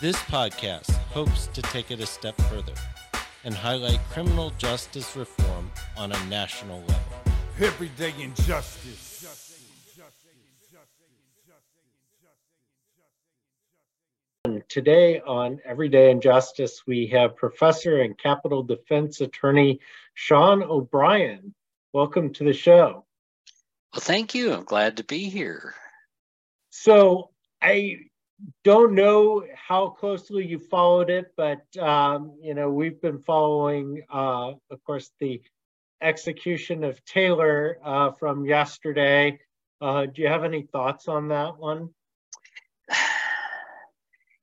This podcast hopes to take it a step further and highlight criminal justice reform on a national level. Everyday injustice. Today on Everyday Injustice, we have Professor and Capital Defense Attorney Sean O'Brien. Welcome to the show. Well, thank you. I'm glad to be here. So, I don't know how closely you followed it, but um, you know we've been following, uh, of course, the execution of Taylor uh, from yesterday. Uh, do you have any thoughts on that one?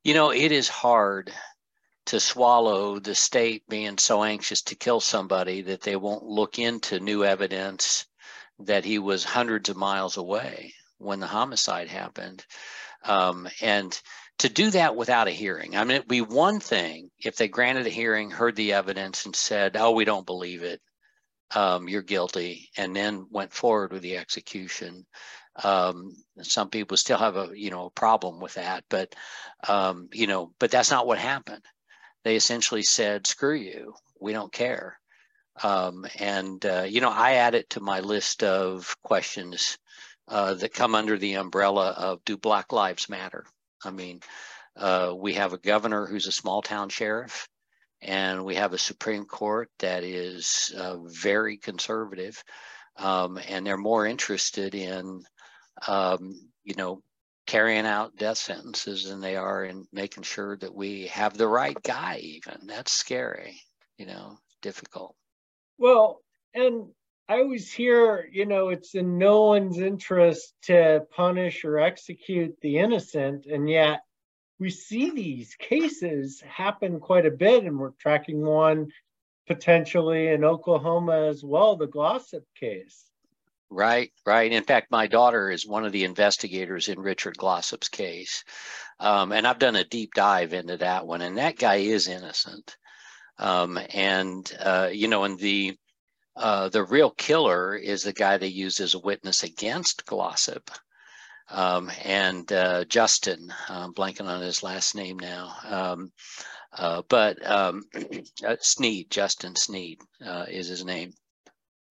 You know, it is hard to swallow the state being so anxious to kill somebody that they won't look into new evidence that he was hundreds of miles away when the homicide happened. Um, and to do that without a hearing, I mean, it'd be one thing if they granted a hearing, heard the evidence, and said, "Oh, we don't believe it. Um, you're guilty," and then went forward with the execution. Um, some people still have a you know a problem with that, but um, you know, but that's not what happened. They essentially said, "Screw you. We don't care." Um, and uh, you know, I add it to my list of questions uh, that come under the umbrella of do Black Lives Matter? I mean, uh, we have a governor who's a small town sheriff, and we have a Supreme Court that is uh, very conservative, um, and they're more interested in, um, you know, carrying out death sentences than they are in making sure that we have the right guy. Even that's scary, you know, difficult. Well, and I always hear, you know, it's in no one's interest to punish or execute the innocent. And yet we see these cases happen quite a bit, and we're tracking one potentially in Oklahoma as well, the Glossip case. Right, right. In fact, my daughter is one of the investigators in Richard Glossip's case. Um, and I've done a deep dive into that one, and that guy is innocent. Um, and, uh, you know, in the uh, the real killer is the guy they used as a witness against Glossip. Um, and uh, Justin, I'm blanking on his last name now. Um, uh, but um, uh, Sneed, Justin Sneed uh, is his name.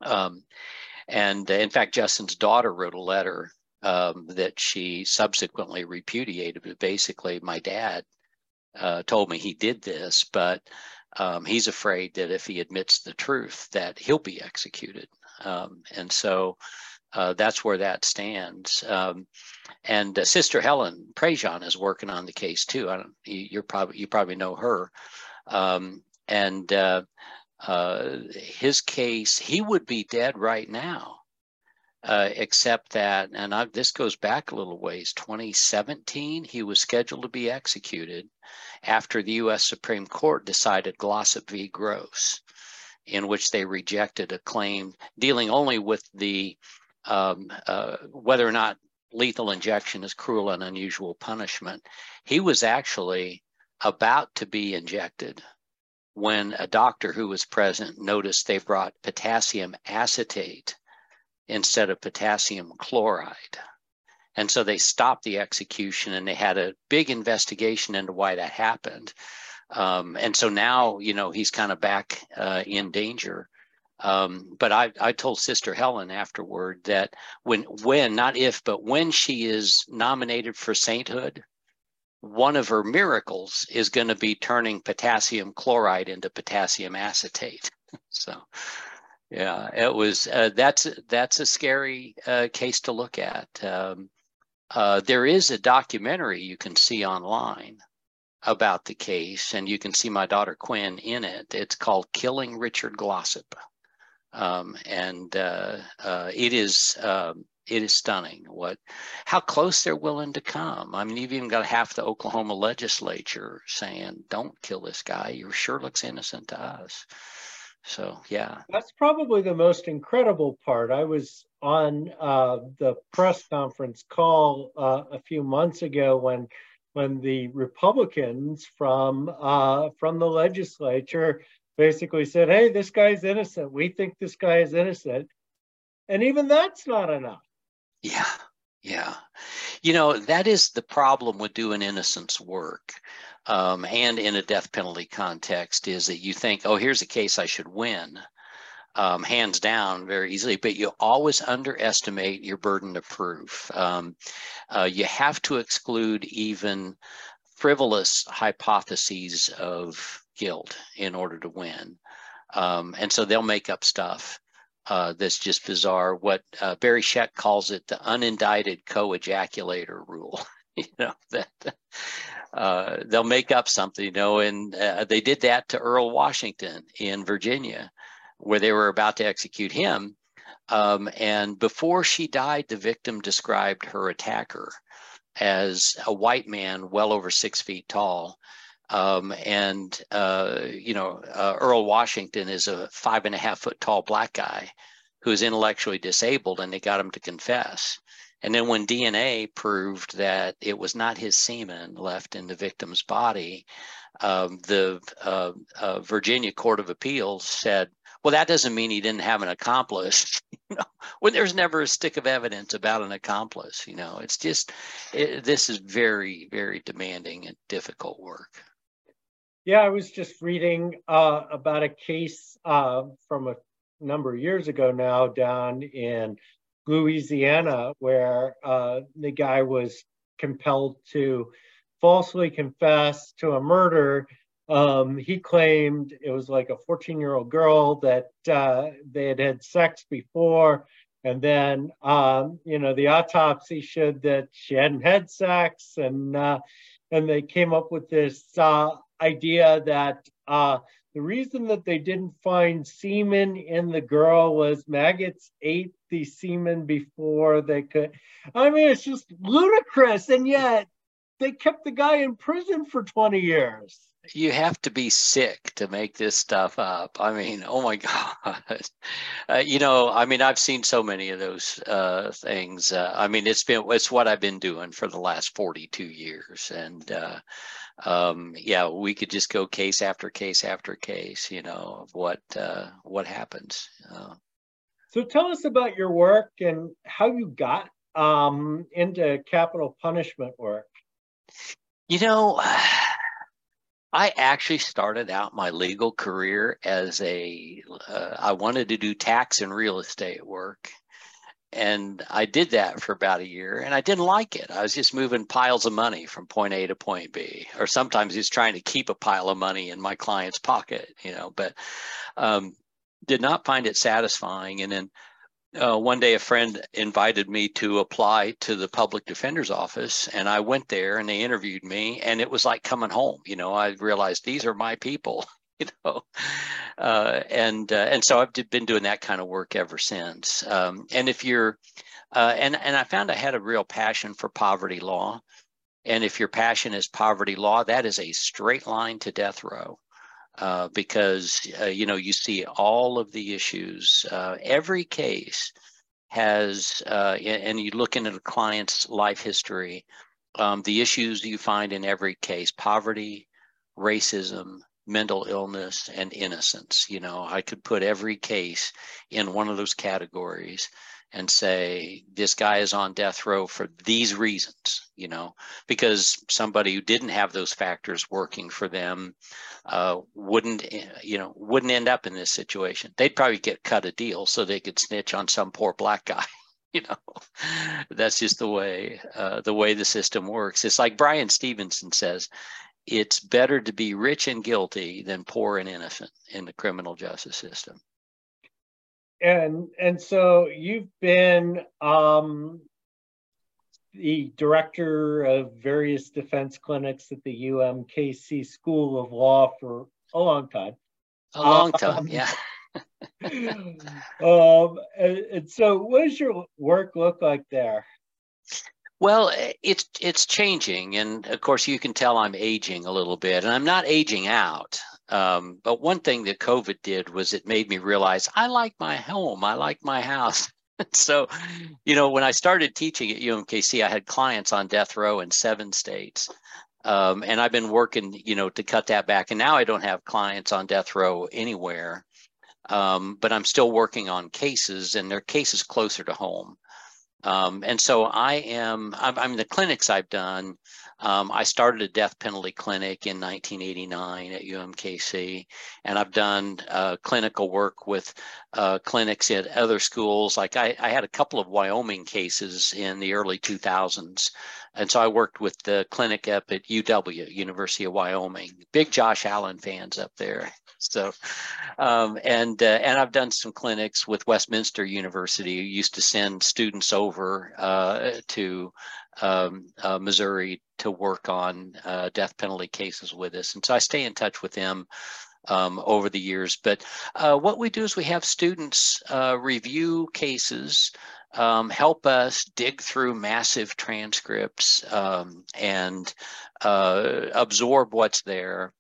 Um, and in fact, Justin's daughter wrote a letter um, that she subsequently repudiated. But basically, my dad told me he did this, but um, he's afraid that if he admits the truth, that he'll be executed. Um, and so uh, that's where that stands. Um, and uh, Sister Helen Prejean is working on the case too. I don't, you, are probably you probably know her. Um, and uh, uh, his case, he would be dead right now. Uh, except that, and I, this goes back a little ways, 2017, he was scheduled to be executed after the U.S. Supreme Court decided Glossip v. Gross, in which they rejected a claim dealing only with the um, uh, whether or not lethal injection is cruel and unusual punishment. He was actually about to be injected when a doctor who was present noticed they brought potassium acetate instead of potassium chloride. And so they stopped the execution and they had a big investigation into why that happened. Um, and so now, you know, he's kind of back uh, in danger. Um, but I, I told Sister Helen afterward that when, when, not if, but when she is nominated for sainthood, one of her miracles is going to be turning potassium chloride into potassium acetate. so yeah, it was. Uh, that's that's a scary uh, case to look at. Um, uh, there is a documentary you can see online about the case, and you can see my daughter Quinn in it. It's called "Killing Richard Glossip," um, and uh, uh, it is um, it is stunning what how close they're willing to come. I mean, you've even got half the Oklahoma legislature saying, "Don't kill this guy. He sure looks innocent to us." So yeah, that's probably the most incredible part. I was on uh, the press conference call uh, a few months ago when when the Republicans from uh, from the legislature basically said, "Hey, this guy's innocent. We think this guy is innocent," and even that's not enough. Yeah, yeah. You know, that is the problem with doing innocence work. Um, and in a death penalty context is that you think, oh, here's a case I should win, um, hands down, very easily, but you always underestimate your burden of proof. Um, uh, you have to exclude even frivolous hypotheses of guilt in order to win. Um, and so they'll make up stuff uh, that's just bizarre. What uh, Barry Scheck calls it the unindicted co-ejaculator rule. you know that uh, they'll make up something. You know, and uh, they did that to Earl Washington in Virginia, where they were about to execute him. Um, and before she died, the victim described her attacker as a white man, well over six feet tall. Um, and uh, you know, uh, Earl Washington is a five and a half foot tall black guy who is intellectually disabled, and they got him to confess. And then when DNA proved that it was not his semen left in the victim's body, um, the uh, uh Virginia Court of Appeals said, "Well, that doesn't mean he didn't have an accomplice." you know, when there's never a stick of evidence about an accomplice, you know, it's just it, this is very, very demanding and difficult work. Yeah, I was just reading uh, about a case uh, from a number of years ago now down in Louisiana where uh, the guy was compelled to falsely confess to a murder. Um, he claimed it was like a 14 year old girl that uh, they had had sex before. And then, um, you know, the autopsy showed that she hadn't had sex. And, uh, and they came up with this uh, idea that uh, the reason that they didn't find semen in the girl was maggots ate the semen before they could. I mean, it's just ludicrous. And yet they kept the guy in prison for 20 years. You have to be sick to make this stuff up. I mean, oh my God. Uh, you know, I mean, I've seen so many of those uh, things. Uh, I mean, it's been, it's what I've been doing for the last 42 years. And, uh, um, yeah, we could just go case after case after case, you know, of what uh, what happens. Uh, so tell us about your work and how you got um, into capital punishment work. You know, I actually started out my legal career as a. Uh, I wanted to do tax and real estate work and I did that for about a year and I didn't like it. I was just moving piles of money from point A to point B, or sometimes just trying to keep a pile of money in my client's pocket, you know, but um, did not find it satisfying. And then uh, one day a friend invited me to apply to the public defender's office and I went there and they interviewed me and it was like coming home. You know, I realized these are my people. you know, uh, and uh, and so I've been doing that kind of work ever since. Um, and if you're, uh, and and I found I had a real passion for poverty law, and if your passion is poverty law, that is a straight line to death row. Uh, because uh, you know you see all of the issues. Uh, every case has, and you look into the client's life history, um, the issues you find in every case: poverty, racism, mental illness and innocence. You know, I could put every case in one of those categories and say this guy is on death row for these reasons you know because somebody who didn't have those factors working for them uh, wouldn't you know wouldn't end up in this situation. They'd probably get cut a deal so they could snitch on some poor black guy you know. That's just the way uh, the way the system works. It's like bryan stevenson says it's better to be rich and guilty than poor and innocent in the criminal justice system. and and so you've been um, the director of various defense clinics at the UMKC School of Law for a long time. A long time, um, yeah. um, and, and, so, what does your work look like there? Well, it's it's changing, and of course, you can tell I'm aging a little bit, and I'm not aging out. Um, but one thing that COVID did was it made me realize I like my home, I like my house. so, you know, when I started teaching at UMKC, I had clients on death row in seven states. Um, and I've been working, you know, to cut that back. And now I don't have clients on death row anywhere, um, but I'm still working on cases, and they're cases closer to home. Um, and so I am, I'm, I'm the clinics I've done. Um, I started a death penalty clinic in 1989 at UMKC, and I've done uh, clinical work with uh, clinics at other schools. Like I, I, had a couple of Wyoming cases in the early 2000s, and so I worked with the clinic up at UW, University of Wyoming. Big Josh Allen fans up there. So, um, and uh, and I've done some clinics with Westminster University. Who used to send students over uh, to um, uh, Missouri to work on uh, death penalty cases with us, and so I stay in touch with them. Um, over the years, but uh, what we do is we have students uh, review cases, um, help us dig through massive transcripts um, and absorb what's there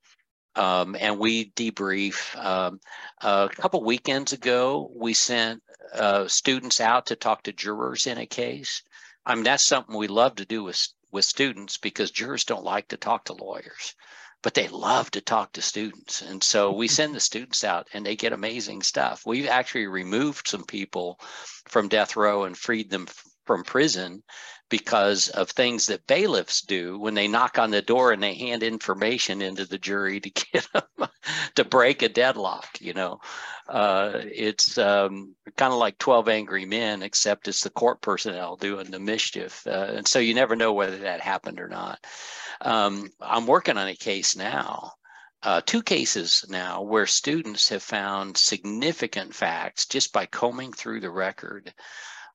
um, and we debrief. Um, a couple weekends ago, we sent uh, students out to talk to jurors in a case. I mean, that's something we love to do with with students because jurors don't like to talk to lawyers, but they love to talk to students. And so we send the students out, and they get amazing stuff. We've actually removed some people from death row and freed them from prison because of things that bailiffs do when they knock on the door and they hand information into the jury to get them to break a deadlock. You know, uh, it's um, kind of like 12 Angry Men, except it's the court personnel doing the mischief. Uh, and so you never know whether that happened or not. Um, I'm working on a case now. Uh, two cases now where students have found significant facts just by combing through the record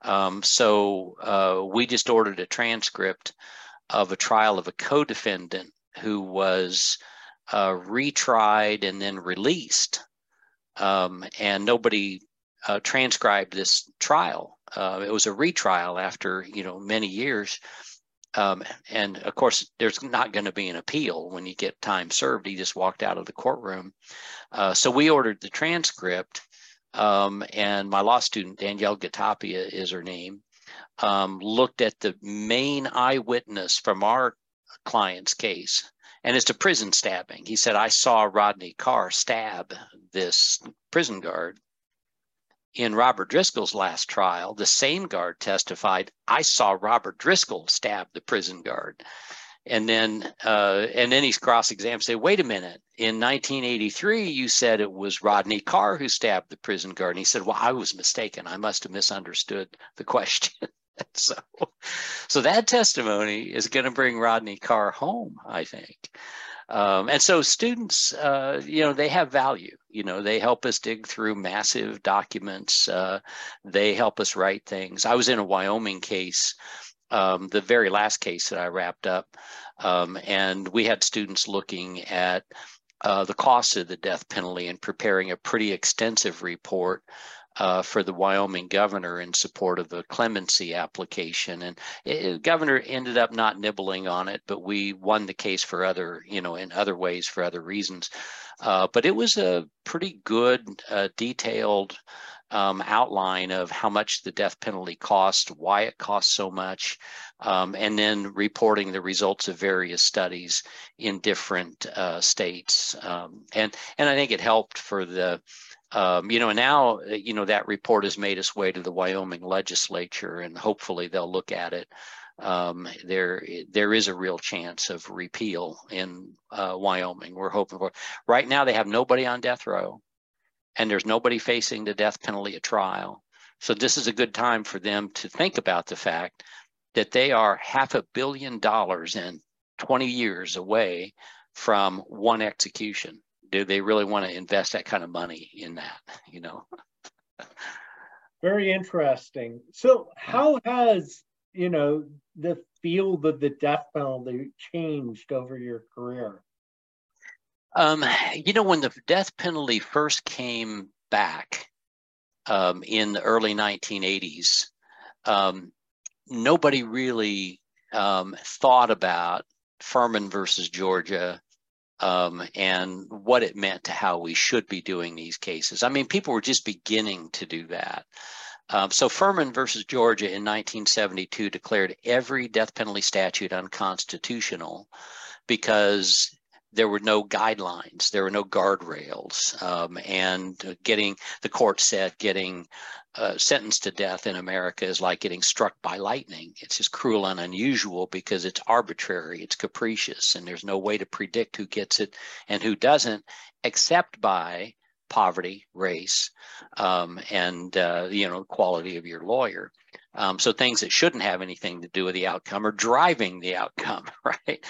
um, so uh, we just ordered a transcript of a trial of a co-defendant who was uh, retried and then released, um, and nobody uh, transcribed this trial. Uh, it was a retrial after you know many years. Um, and of course, there's not going to be an appeal when you get time served. He just walked out of the courtroom. Uh, so we ordered the transcript, um, and my law student, Danielle Gatapia is her name, um, looked at the main eyewitness from our client's case. And it's a prison stabbing. He said, I saw Rodney Carr stab this prison guard. In Robert Driscoll's last trial, the same guard testified, I saw Robert Driscoll stab the prison guard and then uh, and then he's cross-examined say wait a minute. In 1983 you said it was rodney carr who stabbed the prison guard. And he said well i was mistaken. I must have misunderstood the question. So so that testimony is going to bring rodney carr home i think. Um, and so students uh, you know they have value. You know they help us dig through massive documents uh, they help us write things. I was in a wyoming case um, the very last case that I wrapped up, um, and we had students looking at uh, the cost of the death penalty and preparing a pretty extensive report uh, for the Wyoming governor in support of a clemency application. And the governor ended up not nibbling on it, but we won the case for other, you know, in other ways for other reasons. Uh, but it was a pretty good, uh, detailed um, outline of how much the death penalty cost, why it costs so much, um, and then reporting the results of various studies in different uh, states. Um, and and I think it helped for the um, you know, now, you know, that report has made its way to the Wyoming legislature and hopefully they'll look at it. Um, there, there is a real chance of repeal in uh, Wyoming. We're hoping for. Right now, they have nobody on death row and there's nobody facing the death penalty at trial. So this is a good time for them to think about the fact that they are half a billion dollars in 20 years away from one execution. Do they really want to invest that kind of money in that? You know. Very interesting. So, how has you know the field of the death penalty changed over your career? Um, you know, when the death penalty first came back um, in the early 1980s, um, nobody really um, thought about Furman versus Georgia um, and what it meant to how we should be doing these cases. I mean, people were just beginning to do that. Um, so Furman versus Georgia in 1972 declared every death penalty statute unconstitutional because there were no guidelines, there were no guardrails, um, and getting the court said getting uh, sentenced to death in America is like getting struck by lightning. It's just cruel and unusual because it's arbitrary, it's capricious, and there's no way to predict who gets it and who doesn't, except by poverty, race, um, and uh, you know quality of your lawyer. Um, so things that shouldn't have anything to do with the outcome are driving the outcome, right?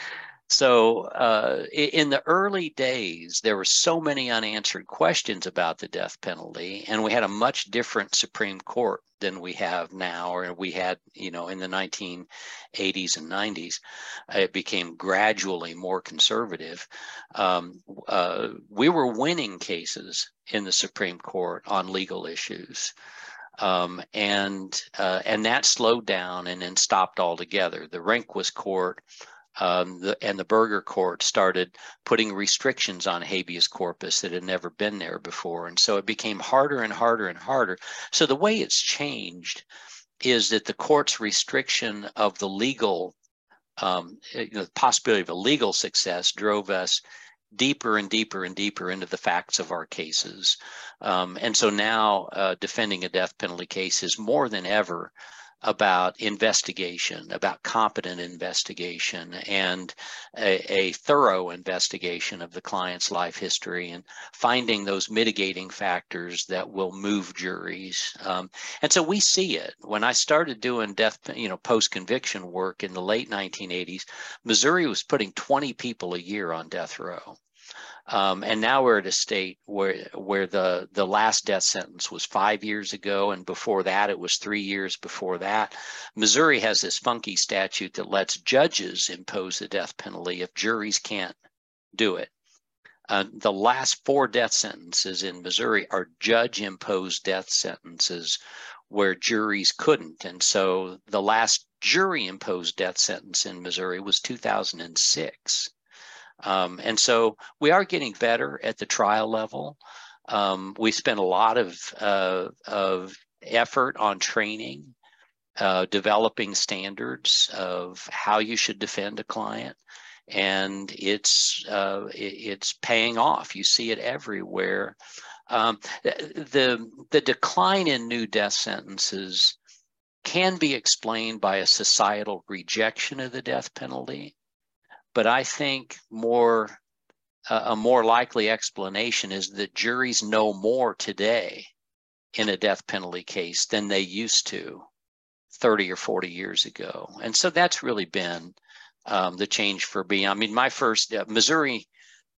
So uh, in the early days, there were so many unanswered questions about the death penalty, and we had a much different Supreme Court than we have now, or we had, you know, in the 1980s and 90s. It became gradually more conservative. Um, uh, we were winning cases in the Supreme Court on legal issues. Um, and uh, and that slowed down and then stopped altogether. The Rehnquist court um, the, and the Burger Court started putting restrictions on habeas corpus that had never been there before. And so it became harder and harder and harder. So the way it's changed is that the court's restriction of the legal, um, you know, the possibility of a legal success drove us deeper and deeper and deeper into the facts of our cases. Um, and so now uh, defending a death penalty case is more than ever about investigation, about competent investigation, and a, a, thorough investigation of the client's life history and finding those mitigating factors that will move juries. Um, and so we see it. When I started doing death, you know, post conviction work in the late 1980s, Missouri was putting 20 people a year on death row. Um, and now we're at a state where where the the last death sentence was five years ago, and before that it was three years before that. Missouri has this funky statute that lets judges impose the death penalty if juries can't do it. Uh, the last four death sentences in Missouri are judge imposed death sentences where juries couldn't. And so the last jury imposed death sentence in Missouri was 2006. Um, and so we are getting better at the trial level. Um, we spend a lot of, uh, of effort on training, uh, developing standards of how you should defend a client. And it's uh, it's paying off. You see it everywhere. Um, the the decline in new death sentences can be explained by a societal rejection of the death penalty but I think more uh, a more likely explanation is that juries know more today in a death penalty case than they used to 30 or 40 years ago. And so that's really been um, the change for me. I mean, my first, uh, Missouri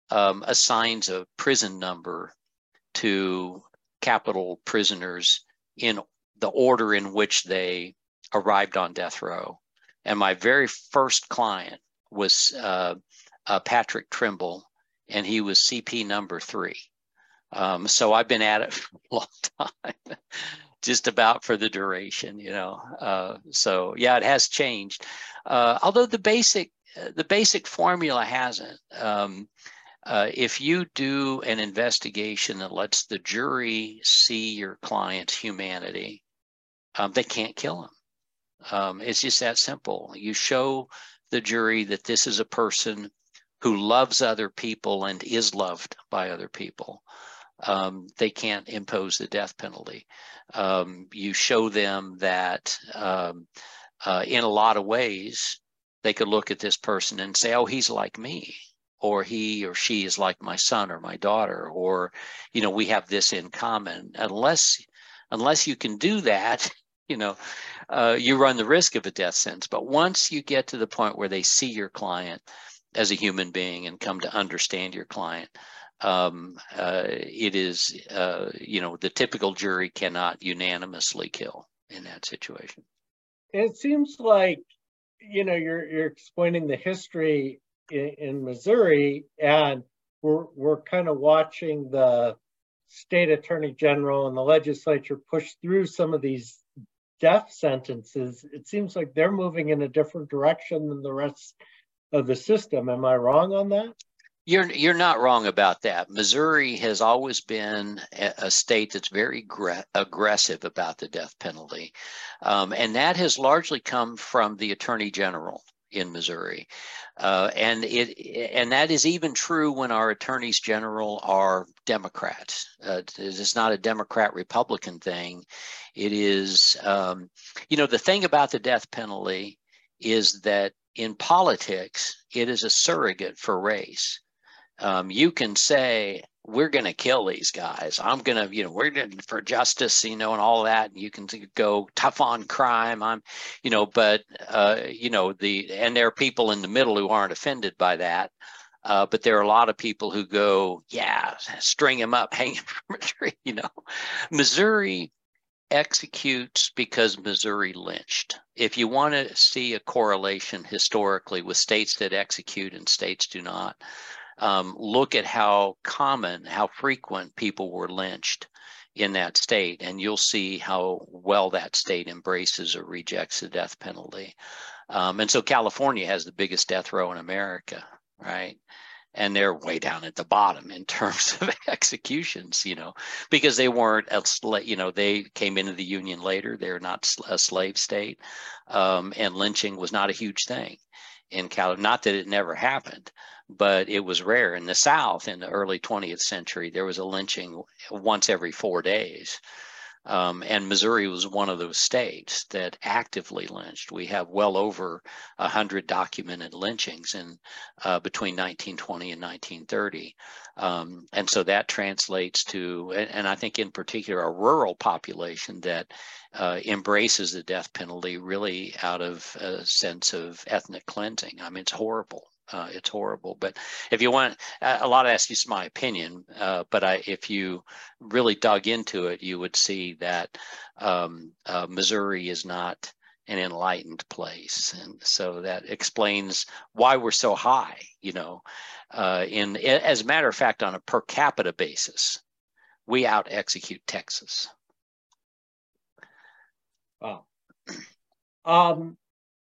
um, assigns a prison number to capital prisoners in the order in which they arrived on death row. And my very first client was uh, uh, Patrick Trimble, and he was CP number three. Um, so I've been at it for a long time, just about for the duration, you know. Uh, so yeah, it has changed, uh, although the basic the basic formula hasn't. Um, uh, if you do an investigation that lets the jury see your client's humanity, um, they can't kill him. Um, it's just that simple. You show the jury that this is a person who loves other people and is loved by other people. Um, they can't impose the death penalty. Um, you show them that um, uh, in a lot of ways, they could look at this person and say, oh, he's like me, or he or she is like my son or my daughter, or, you know, we have this in common. Unless, unless you can do that, you know, uh, you run the risk of a death sentence. But once you get to the point where they see your client as a human being and come to understand your client, um, uh, it is, uh, you know, the typical jury cannot unanimously kill in that situation. It seems like, you know, you're you're explaining the history in, in Missouri, and we're we're kind of watching the state attorney general and the legislature push through some of these death sentences. It seems like they're moving in a different direction than the rest of the system. Am I wrong on that? You're you're not wrong about that. Missouri has always been a, state that's very gre- aggressive about the death penalty, um, and that has largely come from the attorney general in Missouri, uh, and it and that is even true when our attorneys general are Democrats. Uh, it's not a Democrat Republican thing. It is, um, you know, the thing about the death penalty is that in politics it is a surrogate for race um, you can say we're going to kill these guys. I'm going to, you know, we're going for justice, you know, and all that. And you can go tough on crime. I'm, you know, but, uh, you know, the, and there are people in the middle who aren't offended by that. Uh, but there are a lot of people who go, yeah, string him up, hang him from a tree, you know. Missouri executes because Missouri lynched. If you want to see a correlation historically with states that execute and states do not, um, look at how common, how frequent people were lynched in that state, and you'll see how well that state embraces or rejects the death penalty. Um, and so California has the biggest death row in America, right? And they're way down at the bottom in terms of executions, you know, because they weren't, a, slave, you know, they came into the Union later. They're not a slave state, um, and lynching was not a huge thing in California. Not that it never happened, but it was rare. In the South, in the early 20th century, there was a lynching once every four days. Um, and Missouri was one of those states that actively lynched. We have well over 100 documented lynchings in uh, between 1920 and 1930. Um, and so that translates to, and, I think in particular, a rural population that uh, embraces the death penalty really out of a sense of ethnic cleansing. I mean, it's horrible. Uh, it's horrible. But if you want, a lot of that's just my opinion. Uh, but I, if you really dug into it, you would see that um, uh, Missouri is not an enlightened place, and so that explains why we're so high. You know, uh, in as a matter of fact, on a per capita basis, we out execute Texas. Wow. Um,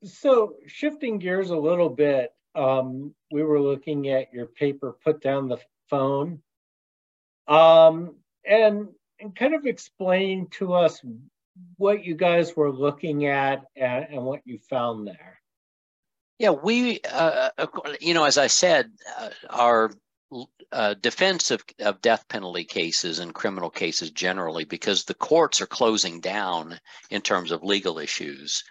so shifting gears a little bit, um, we were looking at your paper, Put Down the Phone, um, and, and kind of explain to us what you guys were looking at and, and what you found there. Yeah, we, uh, uh you know, as I said, uh, our uh, defense of, of death penalty cases and criminal cases generally, because the courts are closing down in terms of legal issues,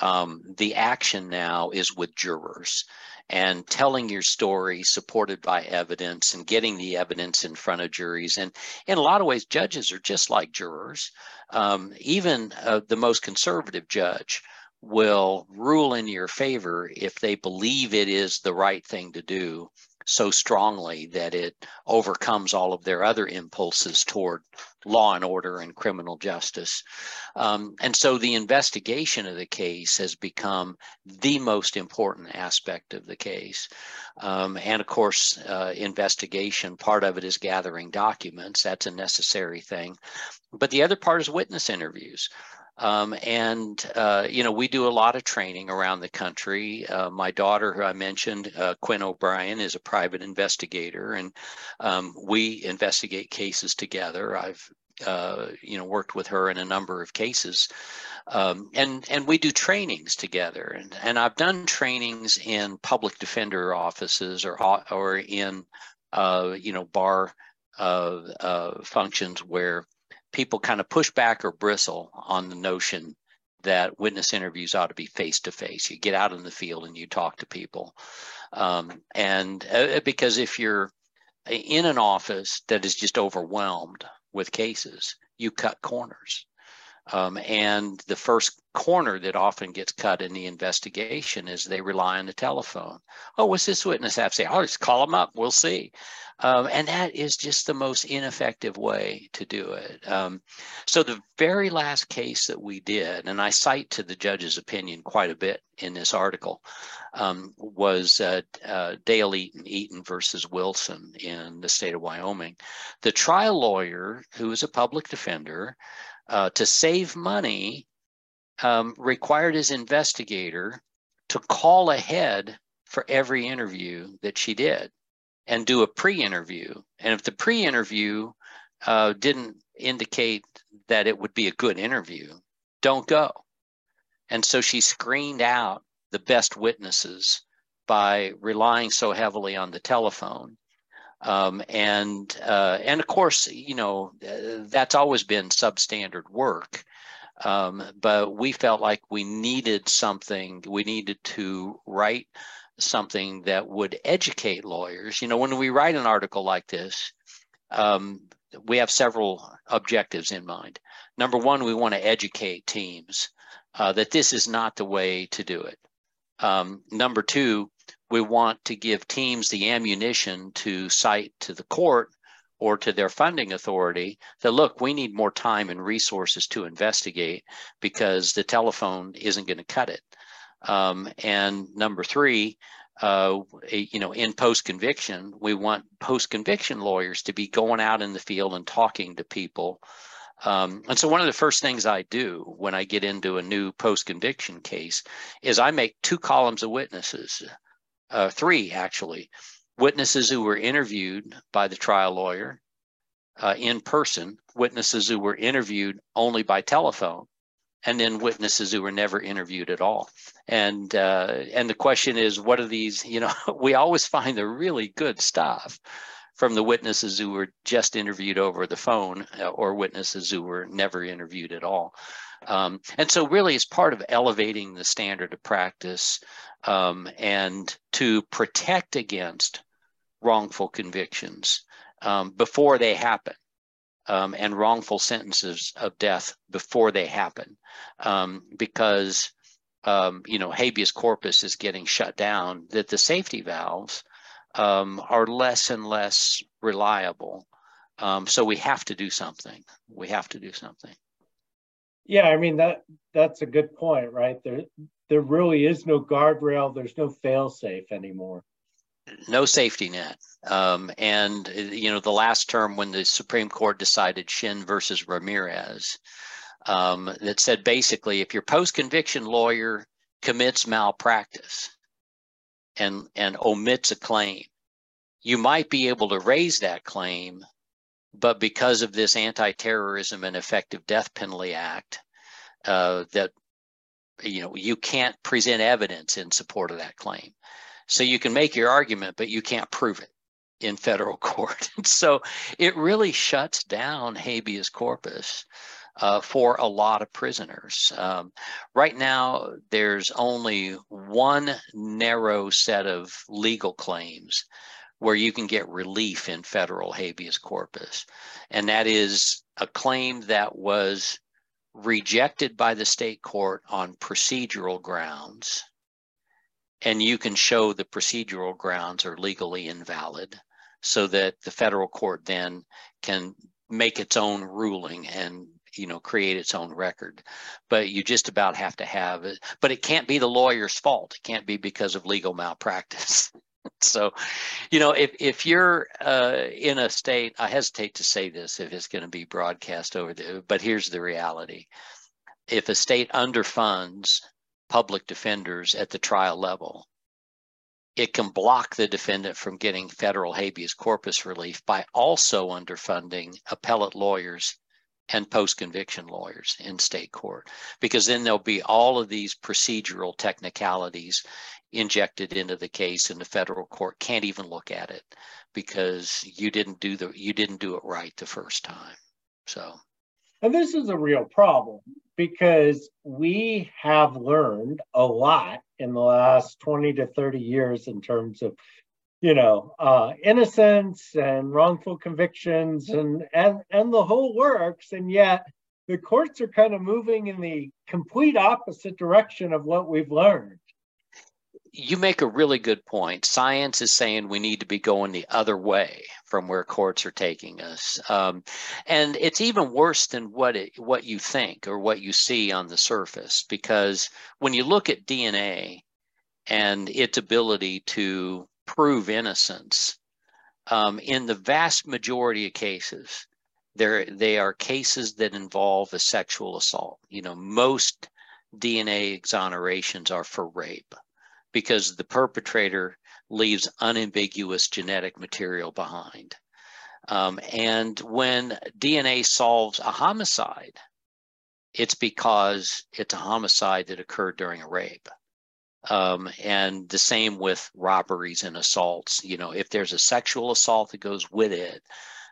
um, the action now is with jurors and telling your story supported by evidence and getting the evidence in front of juries. And in a lot of ways, judges are just like jurors. Um, even uh, the most conservative judge will rule in your favor if they believe it is the right thing to do so strongly that it overcomes all of their other impulses toward law and order and criminal justice. Um, and so the investigation of the case has become the most important aspect of the case. Um, and of course, uh, investigation, part of it is gathering documents. That's a necessary thing. But the other part is witness interviews. Um, and, uh, you know, we do a lot of training around the country. Uh, my daughter, who I mentioned, uh, Quinn O'Brien, is a private investigator, and um, we investigate cases together. I've, uh, you know, worked with her in a number of cases. Um, and and we do trainings together, and, and I've done trainings in public defender offices or or in uh, you know bar uh, functions where people kind of push back or bristle on the notion that witness interviews ought to be face to face. You get out in the field and you talk to people. Um, and uh, because if you're in an office that is just overwhelmed with cases, you cut corners. Um, and the first corner that often gets cut in the investigation is they rely on the telephone. Oh, what's this witness have to say? I'll just call them up. We'll see. Um, and that is just the most ineffective way to do it. Um, so the very last case that we did, and I cite to the judge's opinion quite a bit in this article, um, was uh, uh, Dale Eaton, Eaton versus Wilson in the state of Wyoming. The trial lawyer, who is a public defender, uh, to save money, um, required his investigator to call ahead for every interview that she did and do a pre-interview. And if the pre-interview uh, didn't indicate that it would be a good interview, don't go. And so she screened out the best witnesses by relying so heavily on the telephone. Um, and uh, and of course, you know that's always been substandard work. Um, but we felt like we needed something. We needed to write something that would educate lawyers. You know, when we write an article like this, um, we have several objectives in mind. Number one, we want to educate teams uh, that this is not the way to do it. Um, number two, we want to give teams the ammunition to cite to the court or to their funding authority that look, we need more time and resources to investigate because the telephone isn't going to cut it. Um, and number three, uh, you know, in post conviction, we want post conviction lawyers to be going out in the field and talking to people. Um, and so, one of the first things I do when I get into a new post conviction case is I make two columns of witnesses, uh, three actually, witnesses who were interviewed by the trial lawyer uh, in person, witnesses who were interviewed only by telephone, and then witnesses who were never interviewed at all. And uh, and the question is, what are these? You know, we always find the really good stuff from the witnesses who were just interviewed over the phone uh, or witnesses who were never interviewed at all. Um, and so, really, it's part of elevating the standard of practice um, and to protect against wrongful convictions um, before they happen um, and wrongful sentences of death before they happen um, because um, you know habeas corpus is getting shut down that the safety valves are less and less reliable. So we have to do something. We have to do something yeah i mean that that's a good point right? There there really is no guardrail. There's no fail safe anymore. No safety net. Um, and you know, the last term when the Supreme Court decided Shinn versus Ramirez, um, that said basically, if your post-conviction lawyer commits malpractice and and omits a claim, you might be able to raise that claim, but because of this Anti-Terrorism and Effective Death Penalty Act, uh, that you know you can't present evidence in support of that claim. So you can make your argument, but you can't prove it in federal court. so it really shuts down habeas corpus. Uh, for a lot of prisoners. Um, right now, there's only one narrow set of legal claims where you can get relief in federal habeas corpus, and that is a claim that was rejected by the state court on procedural grounds. And you can show the procedural grounds are legally invalid so that the federal court then can make its own ruling and you know create its own record. But you just about have to have it. But it can't be the lawyer's fault. It can't be because of legal malpractice so you know if if you're uh, in a state i hesitate to say this if it's going to be broadcast over there but here's the reality if a state underfunds public defenders at the trial level. It can block the defendant from getting federal habeas corpus relief by also underfunding appellate lawyers and post conviction lawyers in state court, because then there'll be all of these procedural technicalities injected into the case, and the federal court can't even look at it because you didn't do the you didn't do it right the first time. So, and this is a real problem because we have learned a lot in the last 20 to 30 years in terms of you know uh, innocence and wrongful convictions and and and the whole works and yet the courts are kind of moving in the complete opposite direction of what we've learned. You make a really good point. Science is saying we need to be going the other way from where courts are taking us, um, and it's even worse than what it, what you think or what you see on the surface. Because when you look at DNA and its ability to prove innocence, um, in the vast majority of cases, there they are cases that involve a sexual assault. You know, most DNA exonerations are for rape because the perpetrator leaves unambiguous genetic material behind. Um, and when DNA solves a homicide, it's because it's a homicide that occurred during a rape. Um, and the same with robberies and assaults. You know, if there's a sexual assault that goes with it,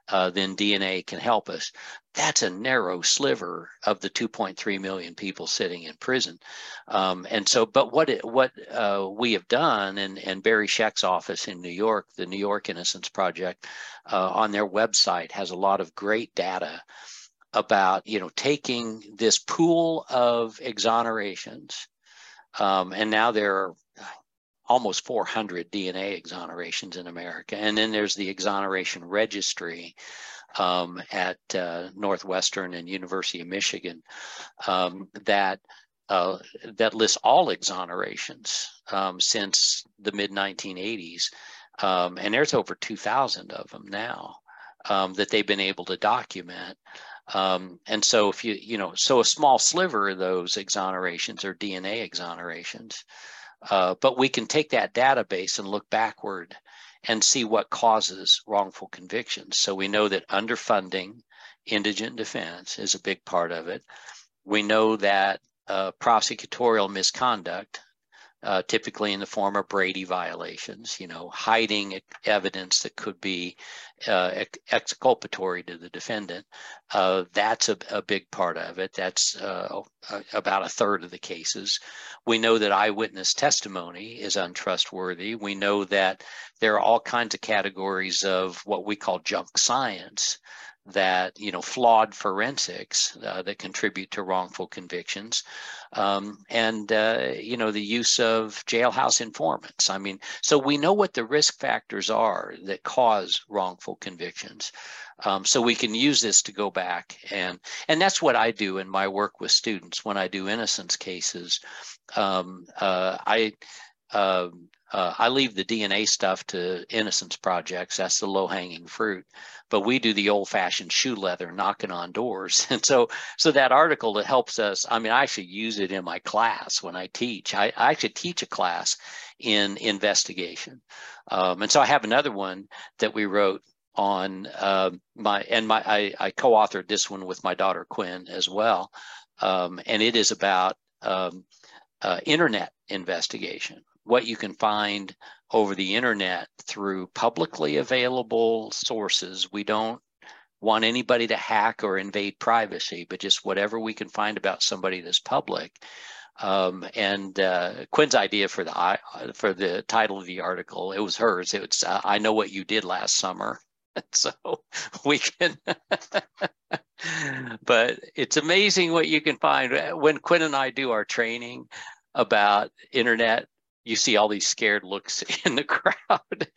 uh, then DNA can help us. That's a narrow sliver of the 2.3 million people sitting in prison. Um, and so, but what it, what uh, we have done, and, and Barry Scheck's office in New York, the New York Innocence Project, uh, on their website has a lot of great data about you know taking this pool of exonerations um, and now there are almost 400 DNA exonerations in America. And then there's the exoneration registry um, at uh, Northwestern and University of Michigan um, that uh, that lists all exonerations um, since the mid 1980s, um, and there's over 2,000 of them now um, that they've been able to document. Um, and so if you, you know, so a small sliver of those exonerations are DNA exonerations. Uh, but we can take that database and look backward and see what causes wrongful convictions. So we know that underfunding indigent defense is a big part of it. We know that uh, prosecutorial misconduct uh, typically in the form of Brady violations, you know, hiding evidence that could be uh, exculpatory to the defendant. Uh, that's a, a, big part of it. That's uh, about a third of the cases. We know that eyewitness testimony is untrustworthy. We know that there are all kinds of categories of what we call junk science that you know flawed forensics uh, that contribute to wrongful convictions um, and uh, you know the use of jailhouse informants. I mean so we know what the risk factors are that cause wrongful convictions um, so we can use this to go back and and that's what i do in my work with students. When i do innocence cases um, uh, i um, uh, I leave the DNA stuff to innocence projects. That's the low hanging fruit. But we do the old fashioned shoe leather, knocking on doors. And so, so that article that helps us. I mean, I actually use it in my class when I teach. I, I actually teach a class in investigation. Um, and so I have another one that we wrote on uh, my and my I, I, co-authored this one with my daughter Quinn as well, um, and it is about um, uh, internet investigation what you can find over the internet through publicly available sources. We don't want anybody to hack or invade privacy, but just whatever we can find about somebody that's public. Um, and uh, Quinn's idea for the for the title of the article, it was hers. It was uh, "I know what you did last summer." so we can but it's amazing what you can find when quinn and i do our training about internet you see all these scared looks in the crowd.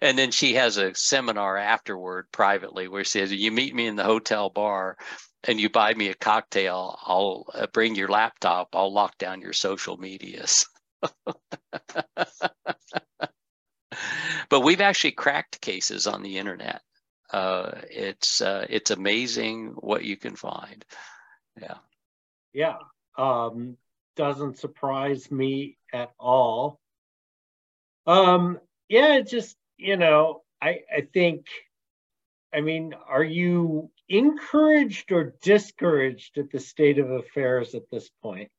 and then she has a seminar afterward privately where she says, You meet me in the hotel bar and you buy me a cocktail, I'll uh, bring your laptop, I'll lock down your social medias. but we've actually cracked cases on the internet. Uh, it's uh, it's amazing what you can find. Yeah. Yeah. Um, doesn't surprise me at all. Um, yeah, just you know, I I think, I mean, are you encouraged or discouraged at the state of affairs at this point?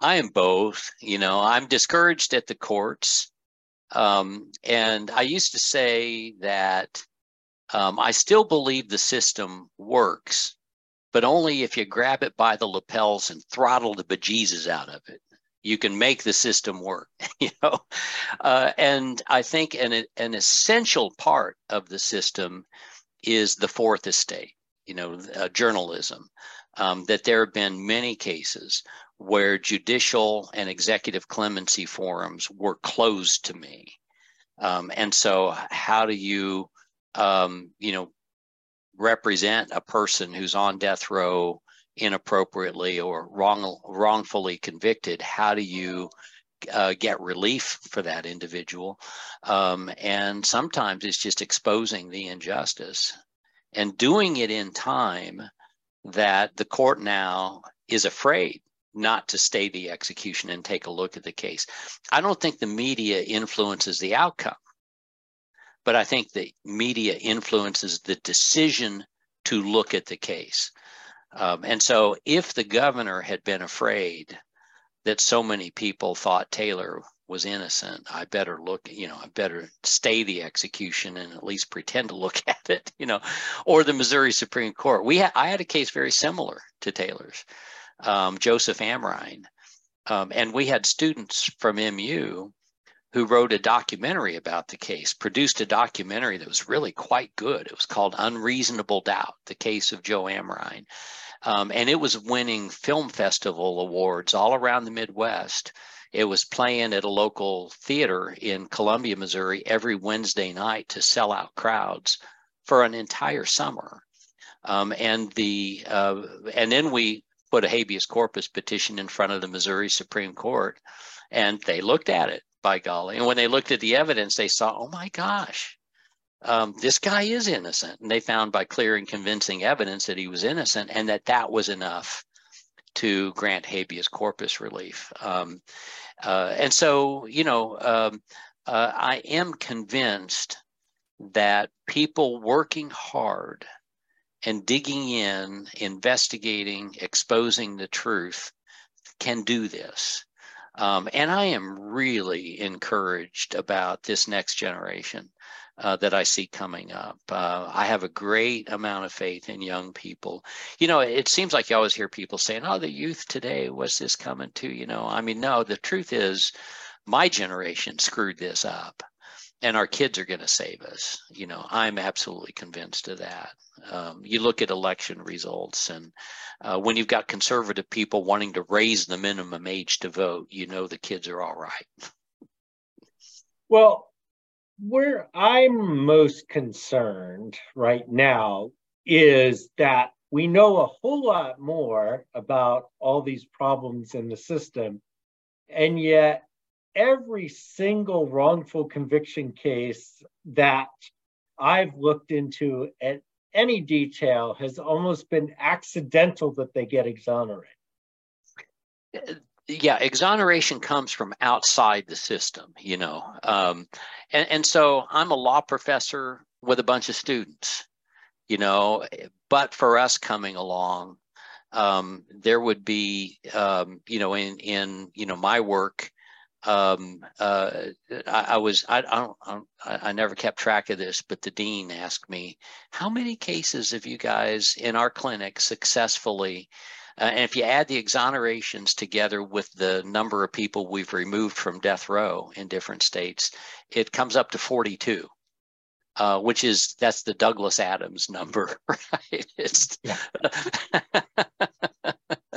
I am both. You know, I'm discouraged at the courts, um, and I used to say that um, I still believe the system works but only if you grab it by the lapels and throttle the bejesus out of it. You can make the system work, you know. Uh, and I think an an essential part of the system is the fourth estate, you know, uh, journalism. um, that there have been many cases where judicial and executive clemency forums were closed to me. Um, and so, how do you, um, you know, represent a person who's on death row inappropriately or wrong, wrongfully convicted? How do you uh, get relief for that individual? Um, and sometimes it's just exposing the injustice and doing it in time that the court now is afraid not to stay the execution and take a look at the case. I don't think the media influences the outcome, but I think the media influences the decision to look at the case. Um, and so, if the governor had been afraid that so many people thought Taylor was innocent, I better look, you know, I better stay the execution and at least pretend to look at it, you know, or the Missouri Supreme Court. We ha- I had a case very similar to Taylor's um, Joseph Amrine. Um, and we had students from MU who wrote a documentary about the case, produced a documentary that was really quite good. It was called Unreasonable Doubt, the case of Joe Amrine. Um, and it was winning film festival awards all around the Midwest. It was playing at a local theater in Columbia, Missouri every Wednesday night to sell out crowds for an entire summer. Um, and the uh, and then we put a habeas corpus petition in front of the Missouri Supreme Court, and they looked at it. By golly, and when they looked at the evidence, they saw, oh my gosh, um, this guy is innocent, and they found by clear and convincing evidence that he was innocent, and that that was enough to grant habeas corpus relief. Um, uh, and so, you know, um, uh, I am convinced that people working hard and digging in, investigating, exposing the truth can do this. Um, and I am really encouraged about this next generation uh, that I see coming up. Uh, I have a great amount of faith in young people. You know, it seems like you always hear people saying, oh, the youth today, what's this coming to? You know, I mean, no, the truth is, my generation screwed this up and our kids are going to save us. You know, I'm absolutely convinced of that. Um, you look at election results, and uh, when you've got conservative people wanting to raise the minimum age to vote, you know the kids are all right. Well, where I'm most concerned right now is that we know a whole lot more about all these problems in the system, and yet every single wrongful conviction case that I've looked into at any detail has almost been accidental that they get exonerated. Yeah, exoneration comes from outside the system, you know. Um, and, and so I'm a law professor with a bunch of students, you know, but for us coming along, um, there would be, um, you know, in, in, you know, my work, um, uh, I, I, was I, I don't I, I, never kept track of this, but the dean asked me, "How many cases have you guys in our clinic successfully?" Uh, and if you add the exonerations together with the number of people we've removed from death row in different states, it comes up to 42. Uh, which is that's the Douglas Adams number, right? It's, yeah.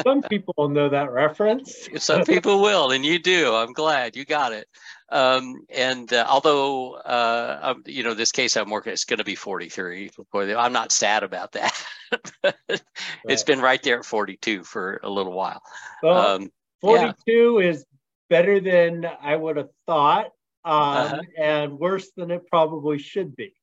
Some people will know that reference. Some people will, and you do. I'm glad you got it. Um, and uh, although uh, um, you know this case I'm working, it's going to be 43. I'm not sad about that. right. It's been right there at 42 for a little while. Well, um, 42 yeah. is better than I would have thought, um, uh-huh. and worse than it probably should be.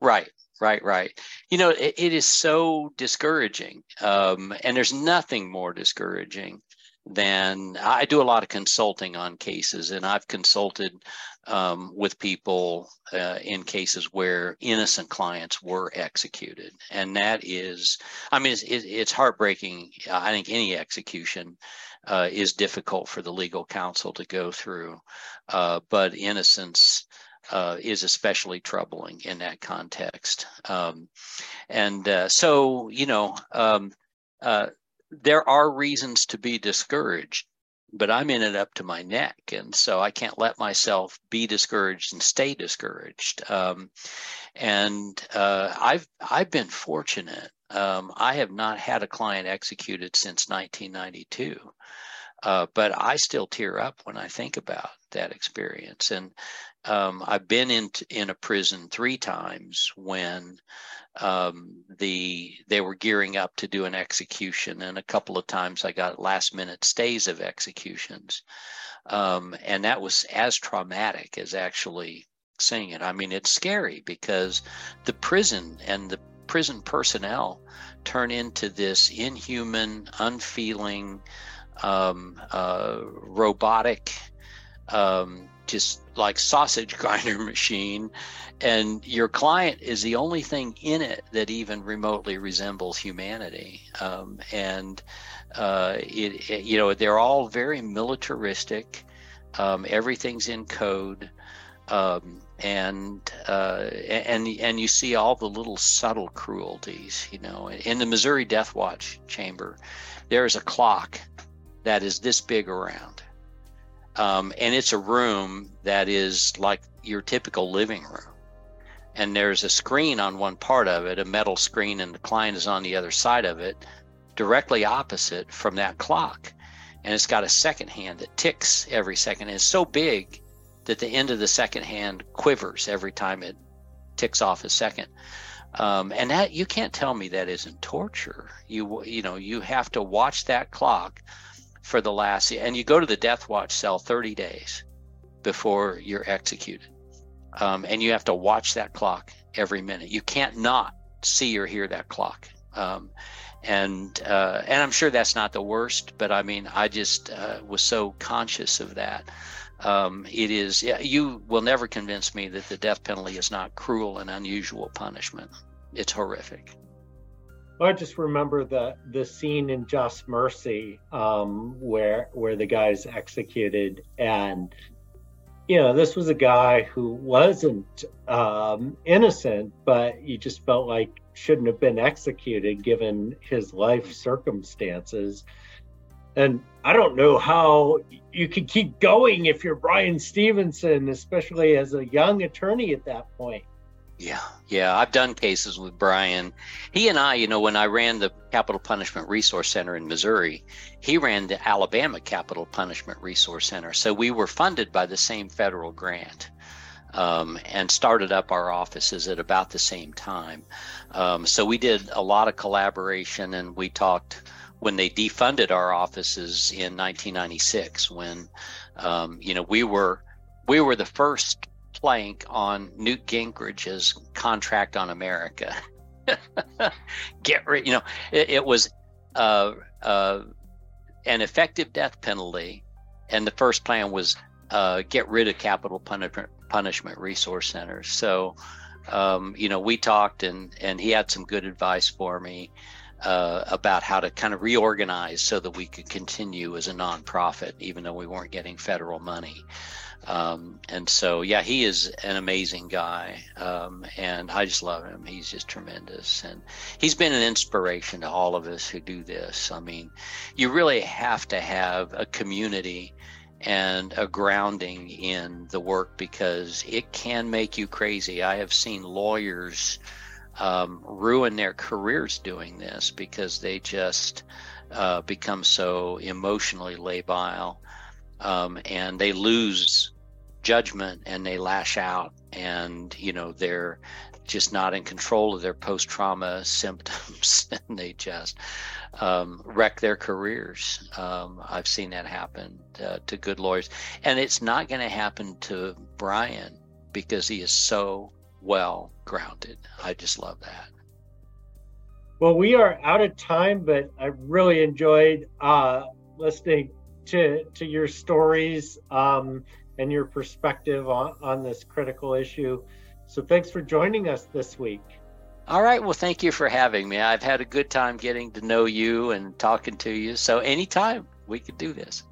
Right, right, right. You know, it, it is so discouraging. Um, and there's nothing more discouraging than I do a lot of consulting on cases, and I've consulted um, with people uh, in cases where innocent clients were executed. And that is, I mean, it's, it's heartbreaking. I think any execution uh, is difficult for the legal counsel to go through, uh, but innocence uh, is especially troubling in that context. Um, and uh, so, you know, um, uh, there are reasons to be discouraged, but I'm in it up to my neck. And so I can't let myself be discouraged and stay discouraged. Um, and uh, I've, I've been fortunate Um, I have not had a client executed since 1992. Uh, but I still tear up when I think about that experience. And um, I've been in in a prison three times when um, the they were gearing up to do an execution, and a couple of times I got last minute stays of executions, um, and that was as traumatic as actually seeing it. I mean, it's scary because the prison and the prison personnel turn into this inhuman, unfeeling, um, uh, robotic, um, just like sausage grinder machine and your client is the only thing in it that even remotely resembles humanity. Um, and uh, it, it, you know they're all very militaristic. Um, everything's in code. Um, and uh, and and you see all the little subtle cruelties you know. In the missouri death watch chamber there's a clock that is this big around um, and it's a room that is like your typical living room. And there's a screen on one part of it, a metal screen, and the client is on the other side of it, directly opposite from that clock. And it's got a second hand that ticks every second. And it's so big that the end of the second hand quivers every time it ticks off a second. Um, and that you can't tell me that isn't torture. You you know you have to watch that clock for the last and you go to the death watch cell 30 days before you're executed. Um, and you have to watch that clock every minute. You can't not see or hear that clock. Um, and uh, and i'm sure that's not the worst but i mean i just uh, was so conscious of that. Um, it is you will never convince me that the death penalty is not cruel and unusual punishment. It's horrific I just remember the the scene in Just Mercy um, where where the guy's executed, and you know this was a guy who wasn't um, innocent, but you just felt like shouldn't have been executed given his life circumstances. And I don't know how you could keep going if you're Bryan Stevenson, especially as a young attorney at that point. Yeah, yeah, I've done cases with Bryan. He and I, you know, when I ran the Capital Punishment Resource Center in Missouri, he ran the Alabama Capital Punishment Resource Center. So we were funded by the same federal grant. Um, and started up our offices at about the same time. Um, so we did a lot of collaboration, and we talked when they defunded our offices in 1996. When um, you know we were we were the first plank on Newt Gingrich's contract on America. Get rid, you know, it, it was uh, uh, an effective death penalty, and the first plan was uh, get rid of capital punishment, punishment resource centers. So, um, you know, we talked, and and he had some good advice for me. Uh, about how to kind of reorganize so that we could continue as a nonprofit, even though we weren't getting federal money. Um, and so, yeah, he is an amazing guy. Um, and I just love him. He's just tremendous. And he's been an inspiration to all of us who do this. I mean, you really have to have a community and a grounding in the work because it can make you crazy. I have seen lawyers um, ruin their careers doing this because they just uh, become so emotionally labile um, and they lose judgment and they lash out and you know they're just not in control of their post-trauma symptoms and they just um, wreck their careers. Um, i've seen that happen uh, to good lawyers. And it's not going to happen to bryan because he is so well grounded. I just love that. Well we are out of time but i really enjoyed uh, listening to to your stories. Um, and your perspective on, on this critical issue. So thanks for joining us this week. All right. Well, thank you for having me. I've had a good time getting to know you and talking to you. So anytime we could do this.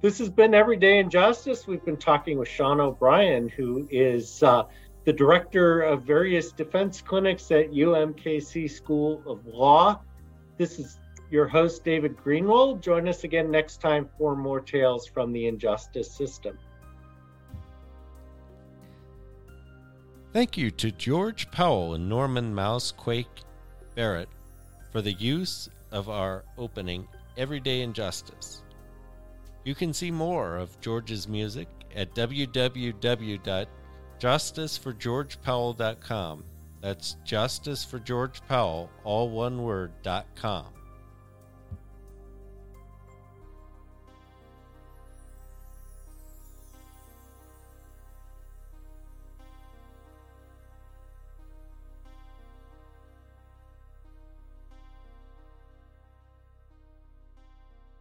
This has been Everyday Injustice. We've been talking with Sean O'Brien, who is uh, the director of various defense clinics at UMKC School of Law. This is your host, David Greenwald. Join us again next time for more tales from the injustice system. Thank you to George Powell and Norman Mouse Quake Barrett for the use of our opening Everyday Injustice. You can see more of George's music at www.justiceforgeorgepowell.com. That's justice for George Powell, all one word, com.